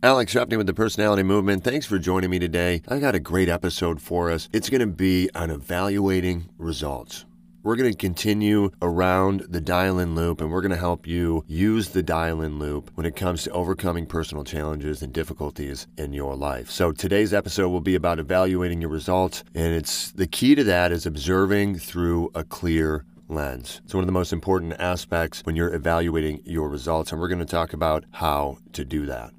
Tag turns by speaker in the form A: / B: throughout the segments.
A: Alex Trefney with the Personality Movement. Thanks for joining me today. I got a great episode for us. It's going to be on evaluating results. We're going to continue around the dial in loop and we're going to help you use the dial in loop when it comes to overcoming personal challenges and difficulties in your life. So today's episode will be about evaluating your results and it's the key to that is observing through a clear lens. It's one of the most important aspects when you're evaluating your results and we're going to talk about how to do that.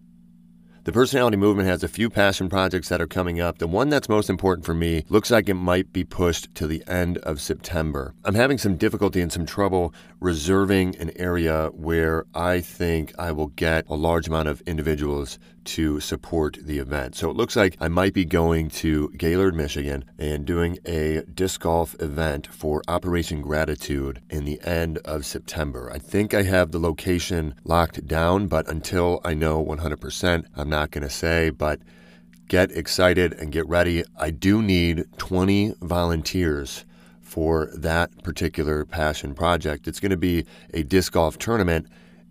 A: The personality movement has a few passion projects that are coming up. The one that's most important for me looks like it might be pushed to the end of September. I'm having some difficulty and some trouble reserving an area where I think I will get a large amount of individuals to support the event. So it looks like I might be going to Gaylord, Michigan and doing a disc golf event for Operation Gratitude in the end of September. I think I have the location locked down, but until I know 100%, I'm not going to say, but get excited and get ready. I do need 20 volunteers for that particular passion project. It's going to be a disc golf tournament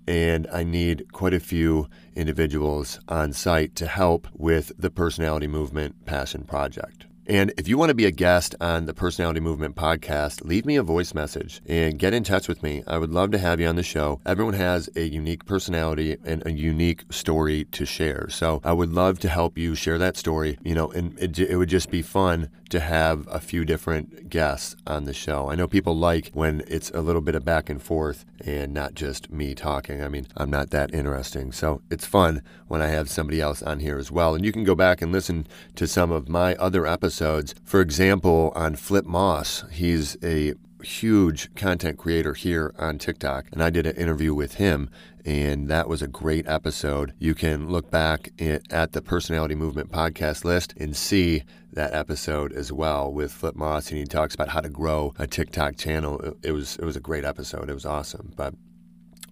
A: and I need quite a few individuals on site to help with the Personality Movement Passion Project. And if you want to be a guest on the Personality Movement podcast, leave me a voice message and get in touch with me. I would love to have you on the show. Everyone has a unique personality and a unique story to share. So I would love to help you share that story, you know, and it, it would just be fun to have a few different guests on the show. I know people like when it's a little bit of back and forth and not just me talking. I mean, I'm not that interesting. So it's fun when I have somebody else on here as well. And you can go back and listen to some of my other episodes. For example, on Flip Moss, he's a huge content creator here on TikTok, and I did an interview with him, and that was a great episode. You can look back at the Personality Movement podcast list and see that episode as well with Flip Moss, and he talks about how to grow a TikTok channel. It was it was a great episode. It was awesome, but.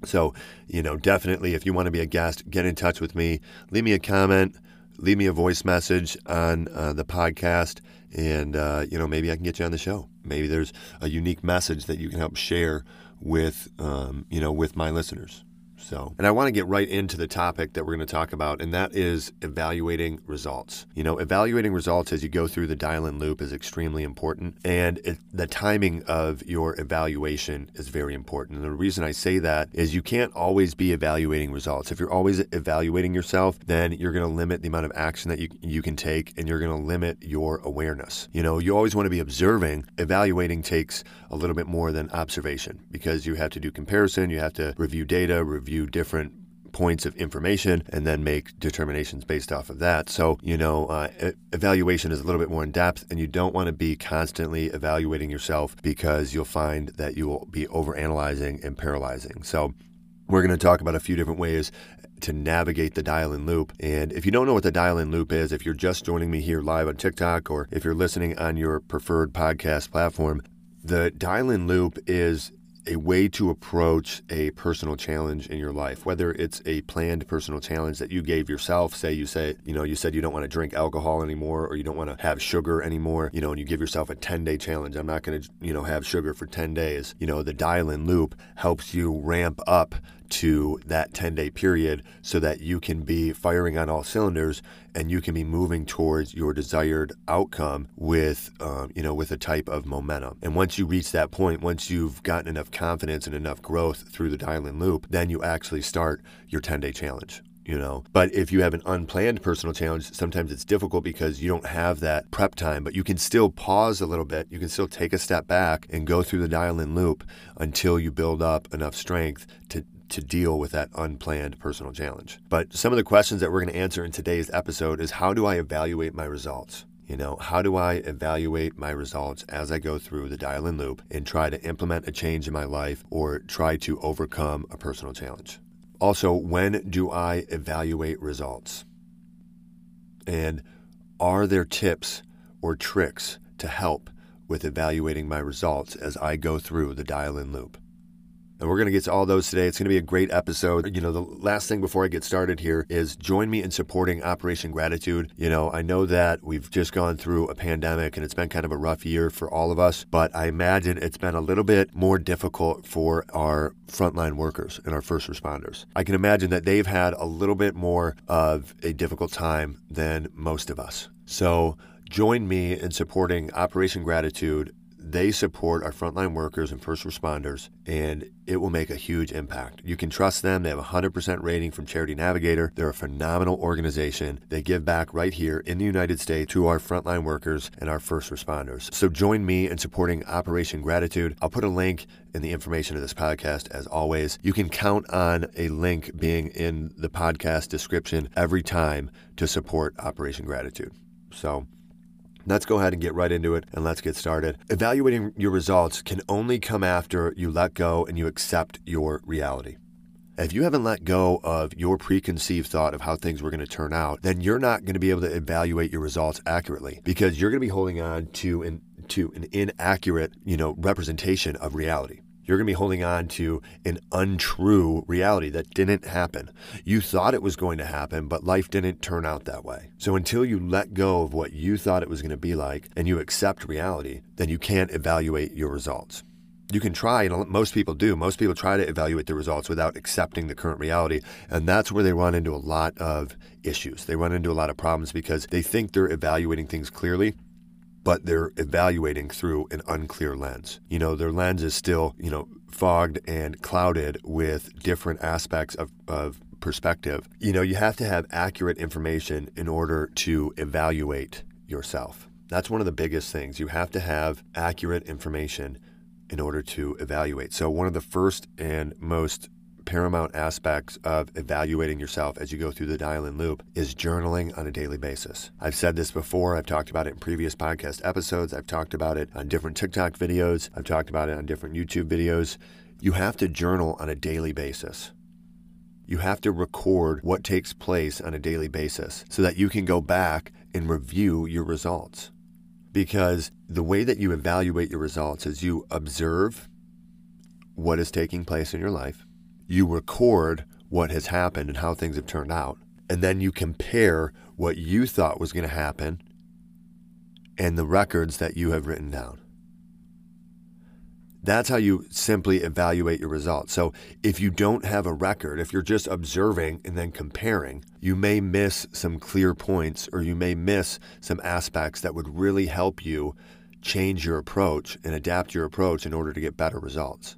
A: So, you know, definitely if you want to be a guest, get in touch with me. Leave me a comment, leave me a voice message on uh, the podcast, and, uh, you know, maybe I can get you on the show. Maybe there's a unique message that you can help share with, um, you know, with my listeners. So, and I want to get right into the topic that we're going to talk about, and that is evaluating results. You know, evaluating results as you go through the dial in loop is extremely important, and it, the timing of your evaluation is very important. And the reason I say that is you can't always be evaluating results. If you're always evaluating yourself, then you're going to limit the amount of action that you, you can take, and you're going to limit your awareness. You know, you always want to be observing. Evaluating takes a little bit more than observation because you have to do comparison, you have to review data, review different points of information and then make determinations based off of that. So, you know, uh, evaluation is a little bit more in depth, and you don't want to be constantly evaluating yourself because you'll find that you will be overanalyzing and paralyzing. So, we're going to talk about a few different ways to navigate the dial in loop. And if you don't know what the dial in loop is, if you're just joining me here live on TikTok or if you're listening on your preferred podcast platform, the dial in loop is a way to approach a personal challenge in your life, whether it's a planned personal challenge that you gave yourself. Say you say, you know, you said you don't want to drink alcohol anymore or you don't want to have sugar anymore, you know, and you give yourself a 10 day challenge. I'm not going to, you know, have sugar for 10 days. You know, the dial in loop helps you ramp up to that 10 day period so that you can be firing on all cylinders and you can be moving towards your desired outcome with um, you know with a type of momentum and once you reach that point once you've gotten enough confidence and enough growth through the dial in loop then you actually start your 10 day challenge you know. But if you have an unplanned personal challenge, sometimes it's difficult because you don't have that prep time, but you can still pause a little bit. You can still take a step back and go through the dial in loop until you build up enough strength to to deal with that unplanned personal challenge. But some of the questions that we're going to answer in today's episode is how do I evaluate my results? You know, how do I evaluate my results as I go through the dial in loop and try to implement a change in my life or try to overcome a personal challenge? Also, when do I evaluate results? And are there tips or tricks to help with evaluating my results as I go through the dial in loop? And we're going to get to all those today. It's going to be a great episode. You know, the last thing before I get started here is join me in supporting Operation Gratitude. You know, I know that we've just gone through a pandemic and it's been kind of a rough year for all of us, but I imagine it's been a little bit more difficult for our frontline workers and our first responders. I can imagine that they've had a little bit more of a difficult time than most of us. So, join me in supporting Operation Gratitude they support our frontline workers and first responders, and it will make a huge impact. You can trust them. They have a 100% rating from Charity Navigator. They're a phenomenal organization. They give back right here in the United States to our frontline workers and our first responders. So join me in supporting Operation Gratitude. I'll put a link in the information of this podcast as always. You can count on a link being in the podcast description every time to support Operation Gratitude. So, Let's go ahead and get right into it and let's get started. Evaluating your results can only come after you let go and you accept your reality. If you haven't let go of your preconceived thought of how things were going to turn out, then you're not going to be able to evaluate your results accurately because you're going to be holding on to an to an inaccurate, you know, representation of reality. You're going to be holding on to an untrue reality that didn't happen. You thought it was going to happen, but life didn't turn out that way. So until you let go of what you thought it was going to be like and you accept reality, then you can't evaluate your results. You can try, and most people do. Most people try to evaluate the results without accepting the current reality. And that's where they run into a lot of issues. They run into a lot of problems because they think they're evaluating things clearly but they're evaluating through an unclear lens. You know, their lens is still, you know, fogged and clouded with different aspects of, of perspective. You know, you have to have accurate information in order to evaluate yourself. That's one of the biggest things. You have to have accurate information in order to evaluate. So, one of the first and most paramount aspects of evaluating yourself as you go through the dial in loop is journaling on a daily basis. I've said this before, I've talked about it in previous podcast episodes, I've talked about it on different TikTok videos, I've talked about it on different YouTube videos. You have to journal on a daily basis. You have to record what takes place on a daily basis so that you can go back and review your results. Because the way that you evaluate your results is you observe what is taking place in your life, you record what has happened and how things have turned out. And then you compare what you thought was going to happen and the records that you have written down. That's how you simply evaluate your results. So, if you don't have a record, if you're just observing and then comparing, you may miss some clear points or you may miss some aspects that would really help you change your approach and adapt your approach in order to get better results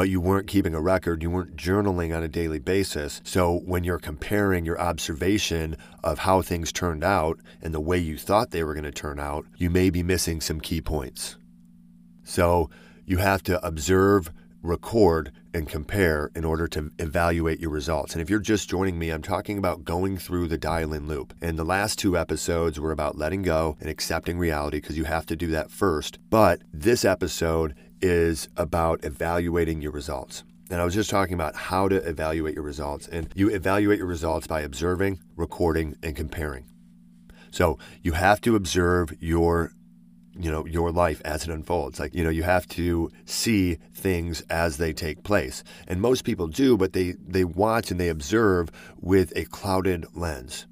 A: but you weren't keeping a record, you weren't journaling on a daily basis. So when you're comparing your observation of how things turned out and the way you thought they were going to turn out, you may be missing some key points. So you have to observe, record, and compare in order to evaluate your results. And if you're just joining me, I'm talking about going through the dial in loop. And the last two episodes were about letting go and accepting reality because you have to do that first. But this episode is about evaluating your results. And I was just talking about how to evaluate your results. And you evaluate your results by observing, recording, and comparing. So you have to observe your you know your life as it unfolds like you know you have to see things as they take place and most people do but they they watch and they observe with a clouded lens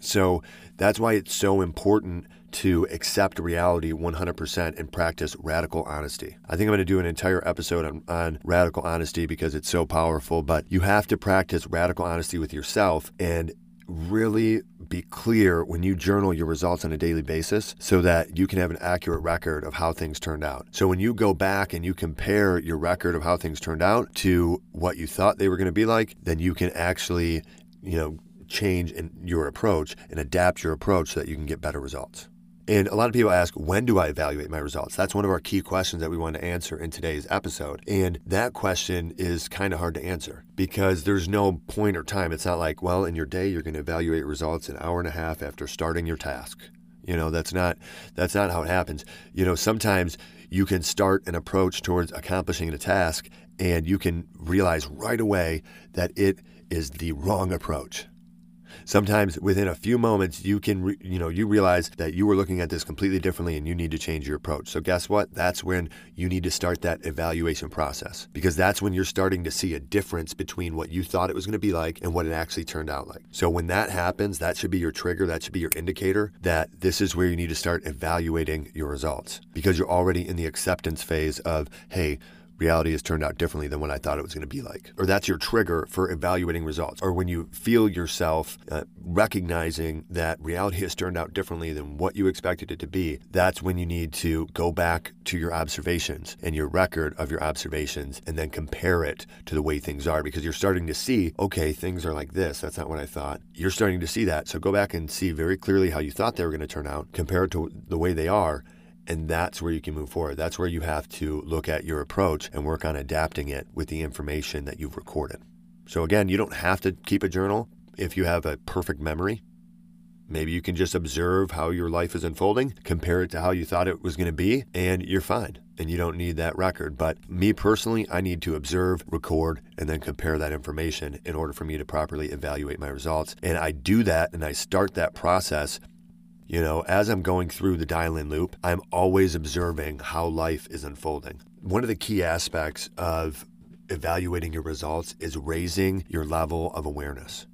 A: so that's why it's so important to accept reality 100% and practice radical honesty. I think I'm going to do an entire episode on, on radical honesty because it's so powerful, but you have to practice radical honesty with yourself and really be clear when you journal your results on a daily basis so that you can have an accurate record of how things turned out. So when you go back and you compare your record of how things turned out to what you thought they were going to be like, then you can actually, you know, change in your approach and adapt your approach so that you can get better results. And a lot of people ask, when do I evaluate my results? That's one of our key questions that we want to answer in today's episode. And that question is kind of hard to answer because there's no point or time. It's not like, well, in your day, you're going to evaluate results an hour and a half after starting your task. You know, that's not that's not how it happens. You know, sometimes you can start an approach towards accomplishing a task and you can realize right away that it is the wrong approach sometimes within a few moments, you can, re, you know, you realize that you were looking at this completely differently and you need to change your approach. So guess what? That's when you need to start that evaluation process because that's when you're starting to see a difference between what you thought it was going to be like and what it actually turned out like. So when that happens, that should be your trigger. That should be your indicator that this is where you need to start evaluating your results because you're already in the acceptance phase of, hey, reality has turned out differently than what I thought it was going to be like. Or that's your trigger for evaluating results. Or when you feel yourself uh, recognizing that reality has turned out differently than what you expected it to be, that's when you need to go back to your observations and your record of your observations and then compare it to the way things are because you're starting to see, okay, things are like this. That's not what I thought. You're starting to see that. So go back and see very clearly how you thought they were going to turn out, compare it to the way they are and that's where you can move forward. That's where you have to look at your approach and work on adapting it with the information that you've recorded. So, again, you don't have to keep a journal if you have a perfect memory. Maybe you can just observe how your life is unfolding, compare it to how you thought it was going to be, and you're fine. And you don't need that record. But me personally, I need to observe, record, and then compare that information in order for me to properly evaluate my results. And I do that and I start that process you know, as I'm going through the dial in loop, I'm always observing how life is unfolding. One of the key aspects of evaluating your results is raising your level of awareness.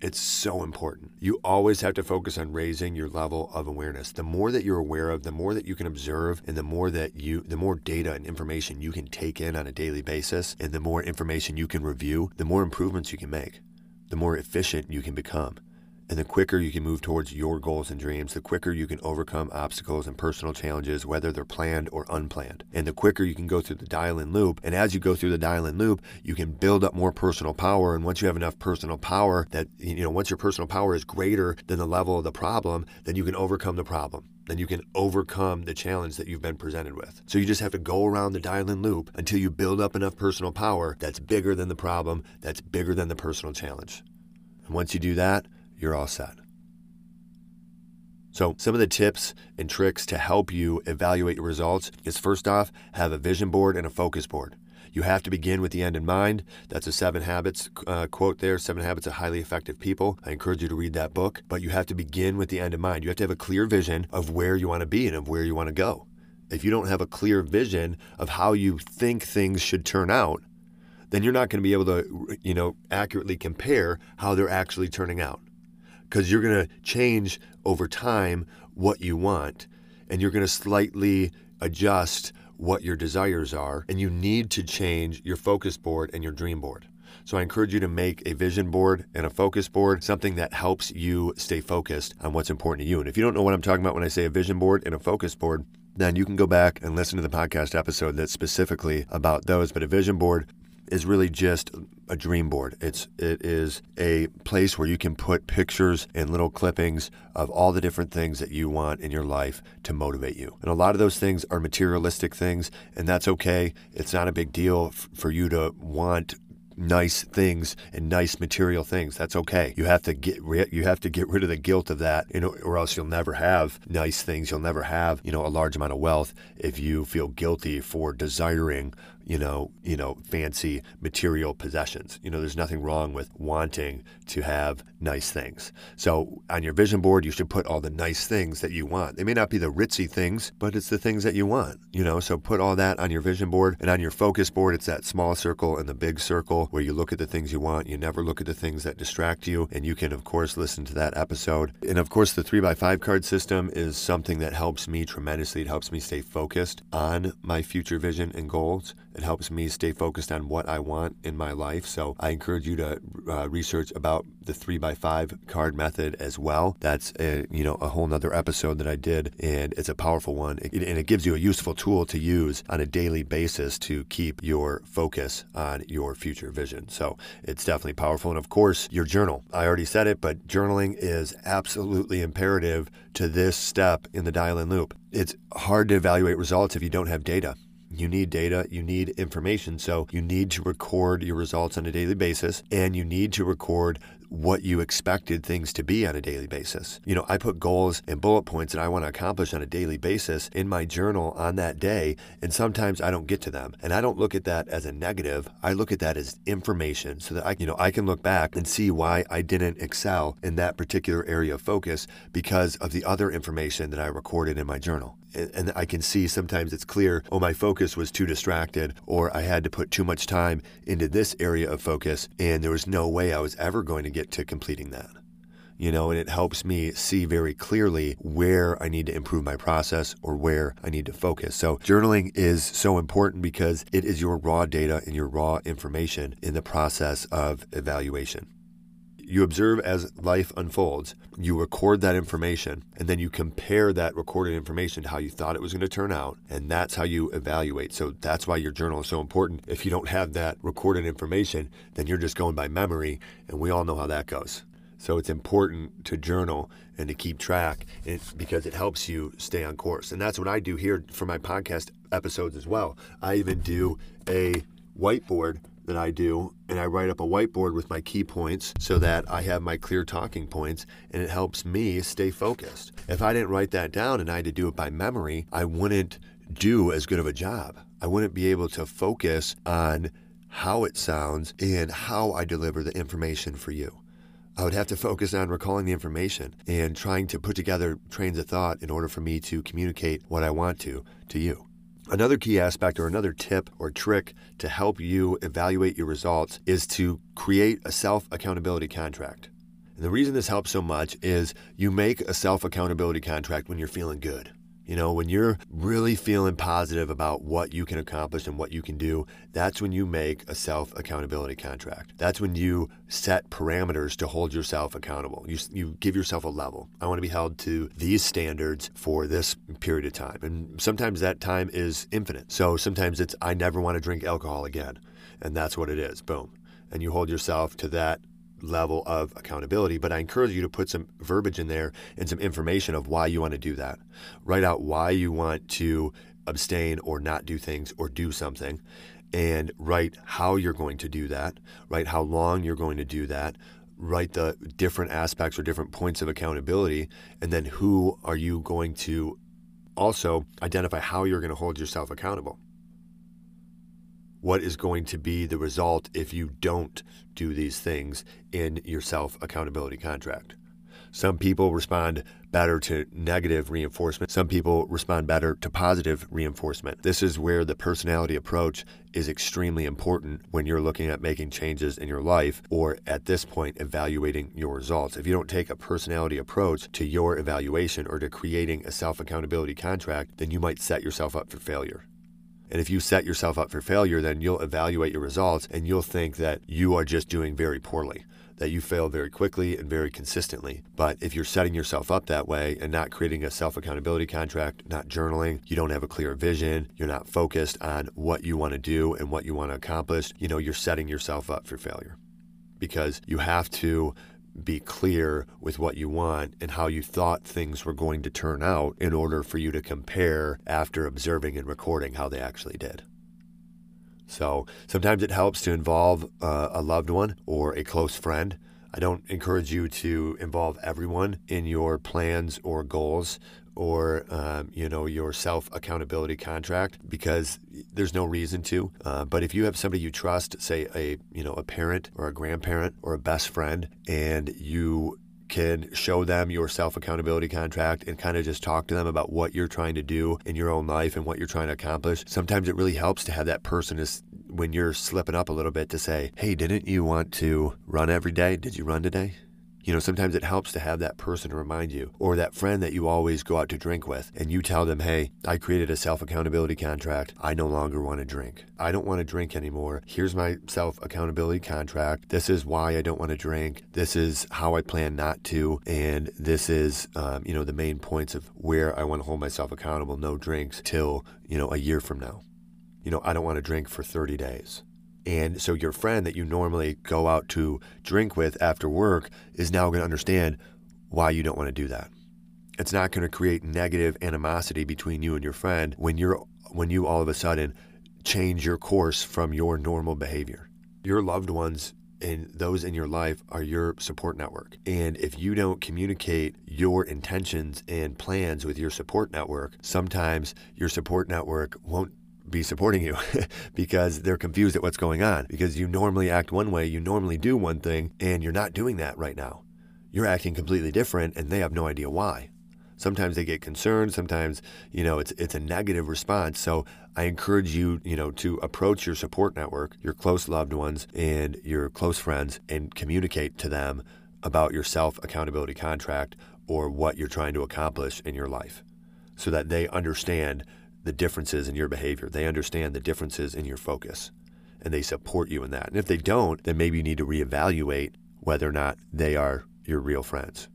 A: It's so important. You always have to focus on raising your level of awareness. The more that you're aware of, the more that you can observe, and the more that you, the more data and information you can take in on a daily basis, and the more information you can review, the more improvements you can make, the more efficient you can become. And the quicker you can move towards your goals and dreams, the quicker you can overcome obstacles and personal challenges, whether they're planned or unplanned. And the quicker you can go through the dial in loop. And as you go through the dial in loop, you can build up more personal power. And once you have enough personal power that, you know, once your personal power is greater than the level of the problem, then you can overcome the problem. Then you can overcome the challenge that you've been presented with. So you just have to go around the dial in loop until you build up enough personal power that's bigger than the problem, that's bigger than the personal challenge. And once you do that, you're all set. So, some of the tips and tricks to help you evaluate your results is first off, have a vision board and a focus board. You have to begin with the end in mind. That's a Seven Habits uh, quote there Seven Habits of Highly Effective People. I encourage you to read that book, but you have to begin with the end in mind. You have to have a clear vision of where you want to be and of where you want to go. If you don't have a clear vision of how you think things should turn out, then you're not going to be able to, you know, accurately compare how they're actually turning out because you're going to change over time what you want and you're going to slightly adjust what your desires are and you need to change your focus board and your dream board. So I encourage you to make a vision board and a focus board, something that helps you stay focused on what's important to you. And if you don't know what I'm talking about when I say a vision board and a focus board, then you can go back and listen to the podcast episode that's specifically about those. But a vision board is really just a dream board. It's it is a place where you can put pictures and little clippings of all the different things that you want in your life to motivate you. And a lot of those things are materialistic things, and that's okay. It's not a big deal f- for you to want nice things and nice material things. That's okay. You have to get you have to get rid of the guilt of that, you know, or else you'll never have nice things. You'll never have you know a large amount of wealth if you feel guilty for desiring you know, you know, fancy material possessions. You know, there's nothing wrong with wanting to have nice things. So on your vision board, you should put all the nice things that you want. They may not be the ritzy things, but it's the things that you want. You know, so put all that on your vision board and on your focus board. It's that small circle and the big circle where you look at the things you want. You never look at the things that distract you. And you can, of course, listen to that episode. And of course, the three by five card system is something that helps me tremendously. It helps me stay focused on my future vision and goals. It helps me stay focused on what I want in my life. So I encourage you to uh, research about the three by five card method as well. That's a, you know a whole nother episode that I did, and it's a powerful one. It, and it gives you a useful tool to use on a daily basis to keep your focus on your future vision. So it's definitely powerful. And of course, your journal. I already said it, but journaling is absolutely imperative to this step in the dial-in loop. It's hard to evaluate results if you don't have data. You need data, you need information. So you need to record your results on a daily basis and you need to record what you expected things to be on a daily basis. You know, I put goals and bullet points that I want to accomplish on a daily basis in my journal on that day, and sometimes I don't get to them. And I don't look at that as a negative. I look at that as information so that I, you know, I can look back and see why I didn't excel in that particular area of focus because of the other information that I recorded in my journal. And I can see sometimes it's clear, oh, my focus was too distracted, or I had to put too much time into this area of focus, and there was no way I was ever going to get to completing that you know, and it helps me see very clearly where I need to improve my process or where I need to focus. So, journaling is so important because it is your raw data and your raw information in the process of evaluation. You observe as life unfolds, you record that information, and then you compare that recorded information to how you thought it was going to turn out, and that's how you evaluate. So that's why your journal is so important. If you don't have that recorded information, then you're just going by memory, and we all know how that goes. So it's important to journal and to keep track because it helps you stay on course. And that's what I do here for my podcast episodes as well. I even do a whiteboard that I do, and I write up a whiteboard with my key points so that I have my clear talking points and it helps me stay focused. If I didn't write that down and I had to do it by memory, I wouldn't do as good of a job. I wouldn't be able to focus on how it sounds and how I deliver the information for you. I would have to focus on recalling the information and trying to put together trains of thought in order for me to communicate what I want to to you. Another key aspect or another tip or trick to help you evaluate your results is to create a self accountability contract. And the reason this helps so much is you make a self accountability contract when you're feeling good. You know, when you're really feeling positive about what you can accomplish and what you can do, that's when you make a self accountability contract. That's when you set parameters to hold yourself accountable. You, you give yourself a level. I want to be held to these standards for this period of time. And sometimes that time is infinite. So sometimes it's, I never want to drink alcohol again. And that's what it is. Boom. And you hold yourself to that level of accountability, but I encourage you to put some verbiage in there and some information of why you want to do that. Write out why you want to abstain or not do things or do something and write how you're going to do that, write how long you're going to do that, write the different aspects or different points of accountability, and then who are you going to also identify how you're going to hold yourself accountable what is going to be the result if you don't do these things in your self accountability contract. Some people respond better to negative reinforcement. Some people respond better to positive reinforcement. This is where the personality approach is extremely important when you're looking at making changes in your life or at this point evaluating your results. If you don't take a personality approach to your evaluation or to creating a self accountability contract, then you might set yourself up for failure. And if you set yourself up for failure, then you'll evaluate your results and you'll think that you are just doing very poorly, that you fail very quickly and very consistently. But if you're setting yourself up that way and not creating a self accountability contract, not journaling, you don't have a clear vision, you're not focused on what you want to do and what you want to accomplish, you know, you're setting yourself up for failure because you have to be clear with what you want and how you thought things were going to turn out in order for you to compare after observing and recording how they actually did. So sometimes it helps to involve uh, a loved one or a close friend. I don't encourage you to involve everyone in your plans or goals or um, you know your self accountability contract because there's no reason to. Uh, but if you have somebody you trust, say a you know a parent or a grandparent or a best friend, and you can show them your self accountability contract and kind of just talk to them about what you're trying to do in your own life and what you're trying to accomplish. Sometimes it really helps to have that person is when you're slipping up a little bit to say, "Hey, didn't you want to run every day? Did you run today?" You know, sometimes it helps to have that person remind you, or that friend that you always go out to drink with, and you tell them, hey, I created a self accountability contract. I no longer want to drink. I don't want to drink anymore. Here's my self accountability contract. This is why I don't want to drink. This is how I plan not to. And this is, um, you know, the main points of where I want to hold myself accountable no drinks till, you know, a year from now. You know, I don't want to drink for 30 days. And so your friend that you normally go out to drink with after work is now going to understand why you don't want to do that. It's not going to create negative animosity between you and your friend when you're when you all of a sudden change your course from your normal behavior. Your loved ones and those in your life are your support network. And if you don't communicate your intentions and plans with your support network, sometimes your support network won't be supporting you because they're confused at what's going on. Because you normally act one way, you normally do one thing, and you're not doing that right now. You're acting completely different, and they have no idea why. Sometimes they get concerned. Sometimes, you know, it's it's a negative response. So I encourage you, you know, to approach your support network, your close loved ones, and your close friends, and communicate to them about your self accountability contract or what you're trying to accomplish in your life, so that they understand the differences in your behavior. They understand the differences in your focus, and they support you in that. And if they don't, then maybe you need to reevaluate whether or not they are your real friends.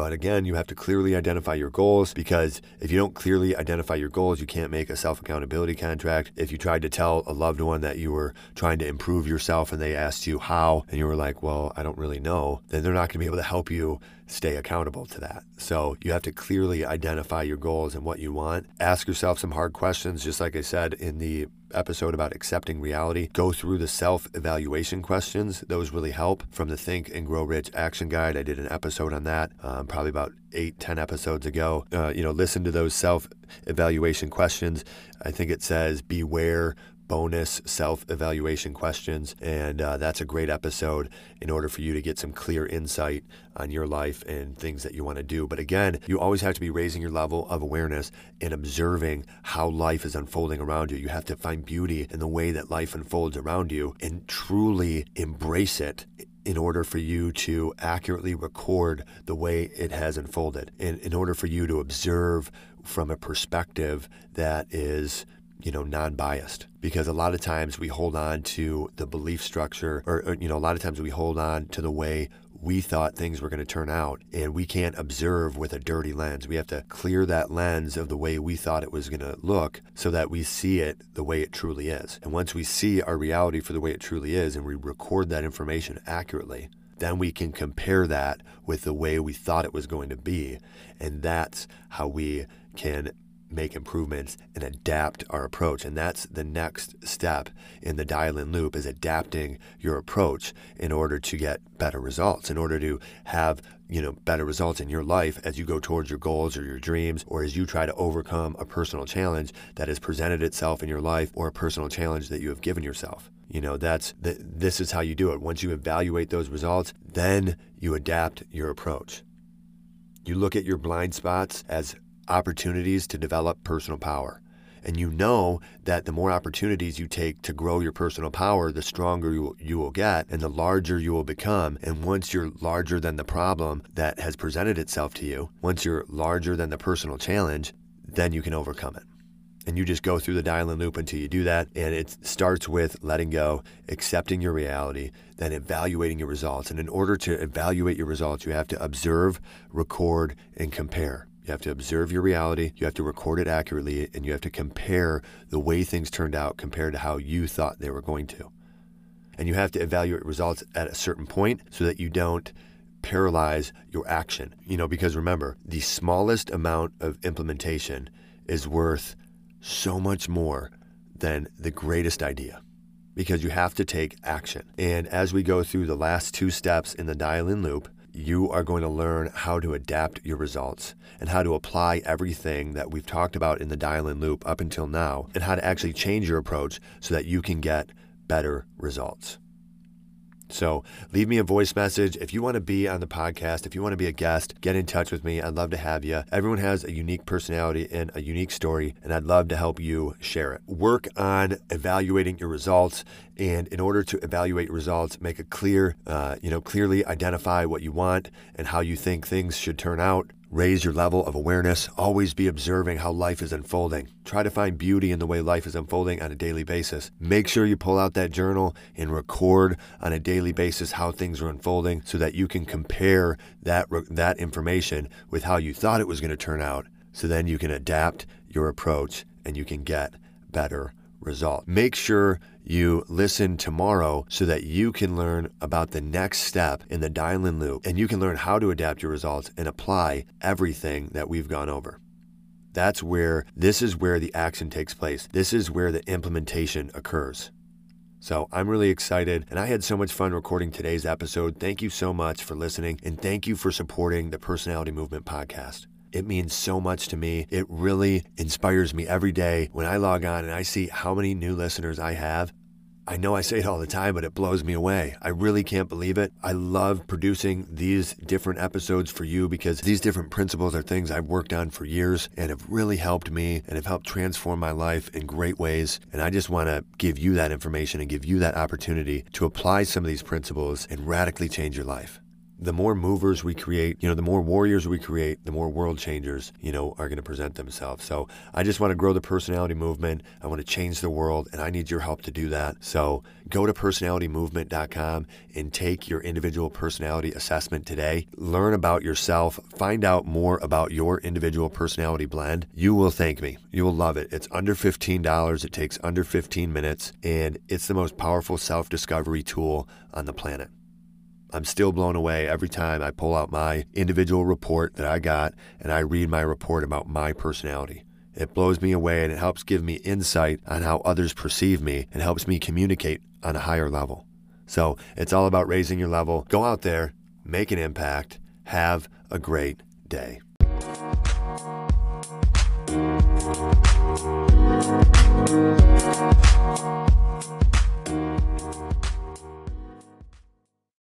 A: But again, you have to clearly identify your goals because if you don't clearly identify your goals, you can't make a self accountability contract. If you tried to tell a loved one that you were trying to improve yourself and they asked you how, and you were like, well, I don't really know, then they're not going to be able to help you stay accountable to that. So you have to clearly identify your goals and what you want. Ask yourself some hard questions, just like I said in the episode about accepting reality. Go through the self evaluation questions. Those really help from the Think and Grow Rich Action Guide. I did an episode on that um, probably about eight, ten episodes ago. Uh, you know, listen to those self evaluation questions. I think it says beware bonus self evaluation questions. And uh, that's a great episode in order for you to get some clear insight on your life and things that you want to do. But again, you always have to be raising your level of awareness and observing how life is unfolding around you. You have to find beauty in the way that life unfolds around you and truly embrace it in order for you to accurately record the way it has unfolded, and in order for you to observe from a perspective that is you know, non-biased because a lot of times we hold on to the belief structure or, or, you know, a lot of times we hold on to the way we thought things were going to turn out and we can't observe with a dirty lens. We have to clear that lens of the way we thought it was going to look so that we see it the way it truly is. And once we see our reality for the way it truly is and we record that information accurately, then we can compare that with the way we thought it was going to be. And that's how we can make improvements and adapt our approach. And that's the next step in the dial in loop is adapting your approach in order to get better results in order to have you know better results in your life as you go towards your goals or your dreams or as you try to overcome a personal challenge that has presented itself in your life or a personal challenge that you have given yourself. You know that's the, this is how you do it. Once you evaluate those results then you adapt your approach. You look at your blind spots as opportunities to develop personal power. And you know that the more opportunities you take to grow your personal power, the stronger you, you will get and the larger you will become. And once you're larger than the problem that has presented itself to you, once you're larger than the personal challenge, then you can overcome it. And you just go through the dial in loop until you do that. And it starts with letting go, accepting your reality, then evaluating your results. And in order to evaluate your results, you have to observe, record, and compare. You have to observe your reality, you have to record it accurately, and you have to compare the way things turned out compared to how you thought they were going to. And you have to evaluate results at a certain point so that you don't paralyze your action. You know, because remember, the smallest amount of implementation is worth so much more than the greatest idea because you have to take action. And as we go through the last two steps in the dial in loop, you are going to learn how to adapt your results and how to apply everything that we've talked about in the dial in loop up until now and how to actually change your approach so that you can get better results. So leave me a voice message. If you want to be on the podcast, if you want to be a guest, get in touch with me. I'd love to have you. Everyone has a unique personality and a unique story, and I'd love to help you share it. Work on evaluating your results. And in order to evaluate results, make a clear, uh, you know, clearly identify what you want and how you think things should turn out. Raise your level of awareness. Always be observing how life is unfolding. Try to find beauty in the way life is unfolding on a daily basis. Make sure you pull out that journal and record on a daily basis how things are unfolding so that you can compare that, that information with how you thought it was going to turn out. So then you can adapt your approach and you can get better result. Make sure you listen tomorrow so that you can learn about the next step in the dial in loop and you can learn how to adapt your results and apply everything that we've gone over. That's where this is where the action takes place. This is where the implementation occurs. So I'm really excited, and I had so much fun recording today's episode. Thank you so much for listening, and thank you for supporting the Personality Movement podcast. It means so much to me. It really inspires me every day when I log on and I see how many new listeners I have. I know I say it all the time, but it blows me away. I really can't believe it. I love producing these different episodes for you because these different principles are things I've worked on for years and have really helped me and have helped transform my life in great ways. And I just want to give you that information and give you that opportunity to apply some of these principles and radically change your life the more movers we create, you know, the more warriors we create, the more world changers, you know, are going to present themselves. So I just want to grow the personality movement. I want to change the world, and I need your help to do that. So go to personalitymovement.com and take your individual personality assessment today. Learn about yourself, find out more about your individual personality blend. You will thank me. You will love it. It's under $15. It takes under 15 minutes, and it's the most powerful self discovery tool on the planet. I'm still blown away every time I pull out my individual report that I got and I read my report about my personality. It blows me away and it helps give me insight on how others perceive me and helps me communicate on a higher level. So it's all about raising your level. Go out there, make an impact, have a great day.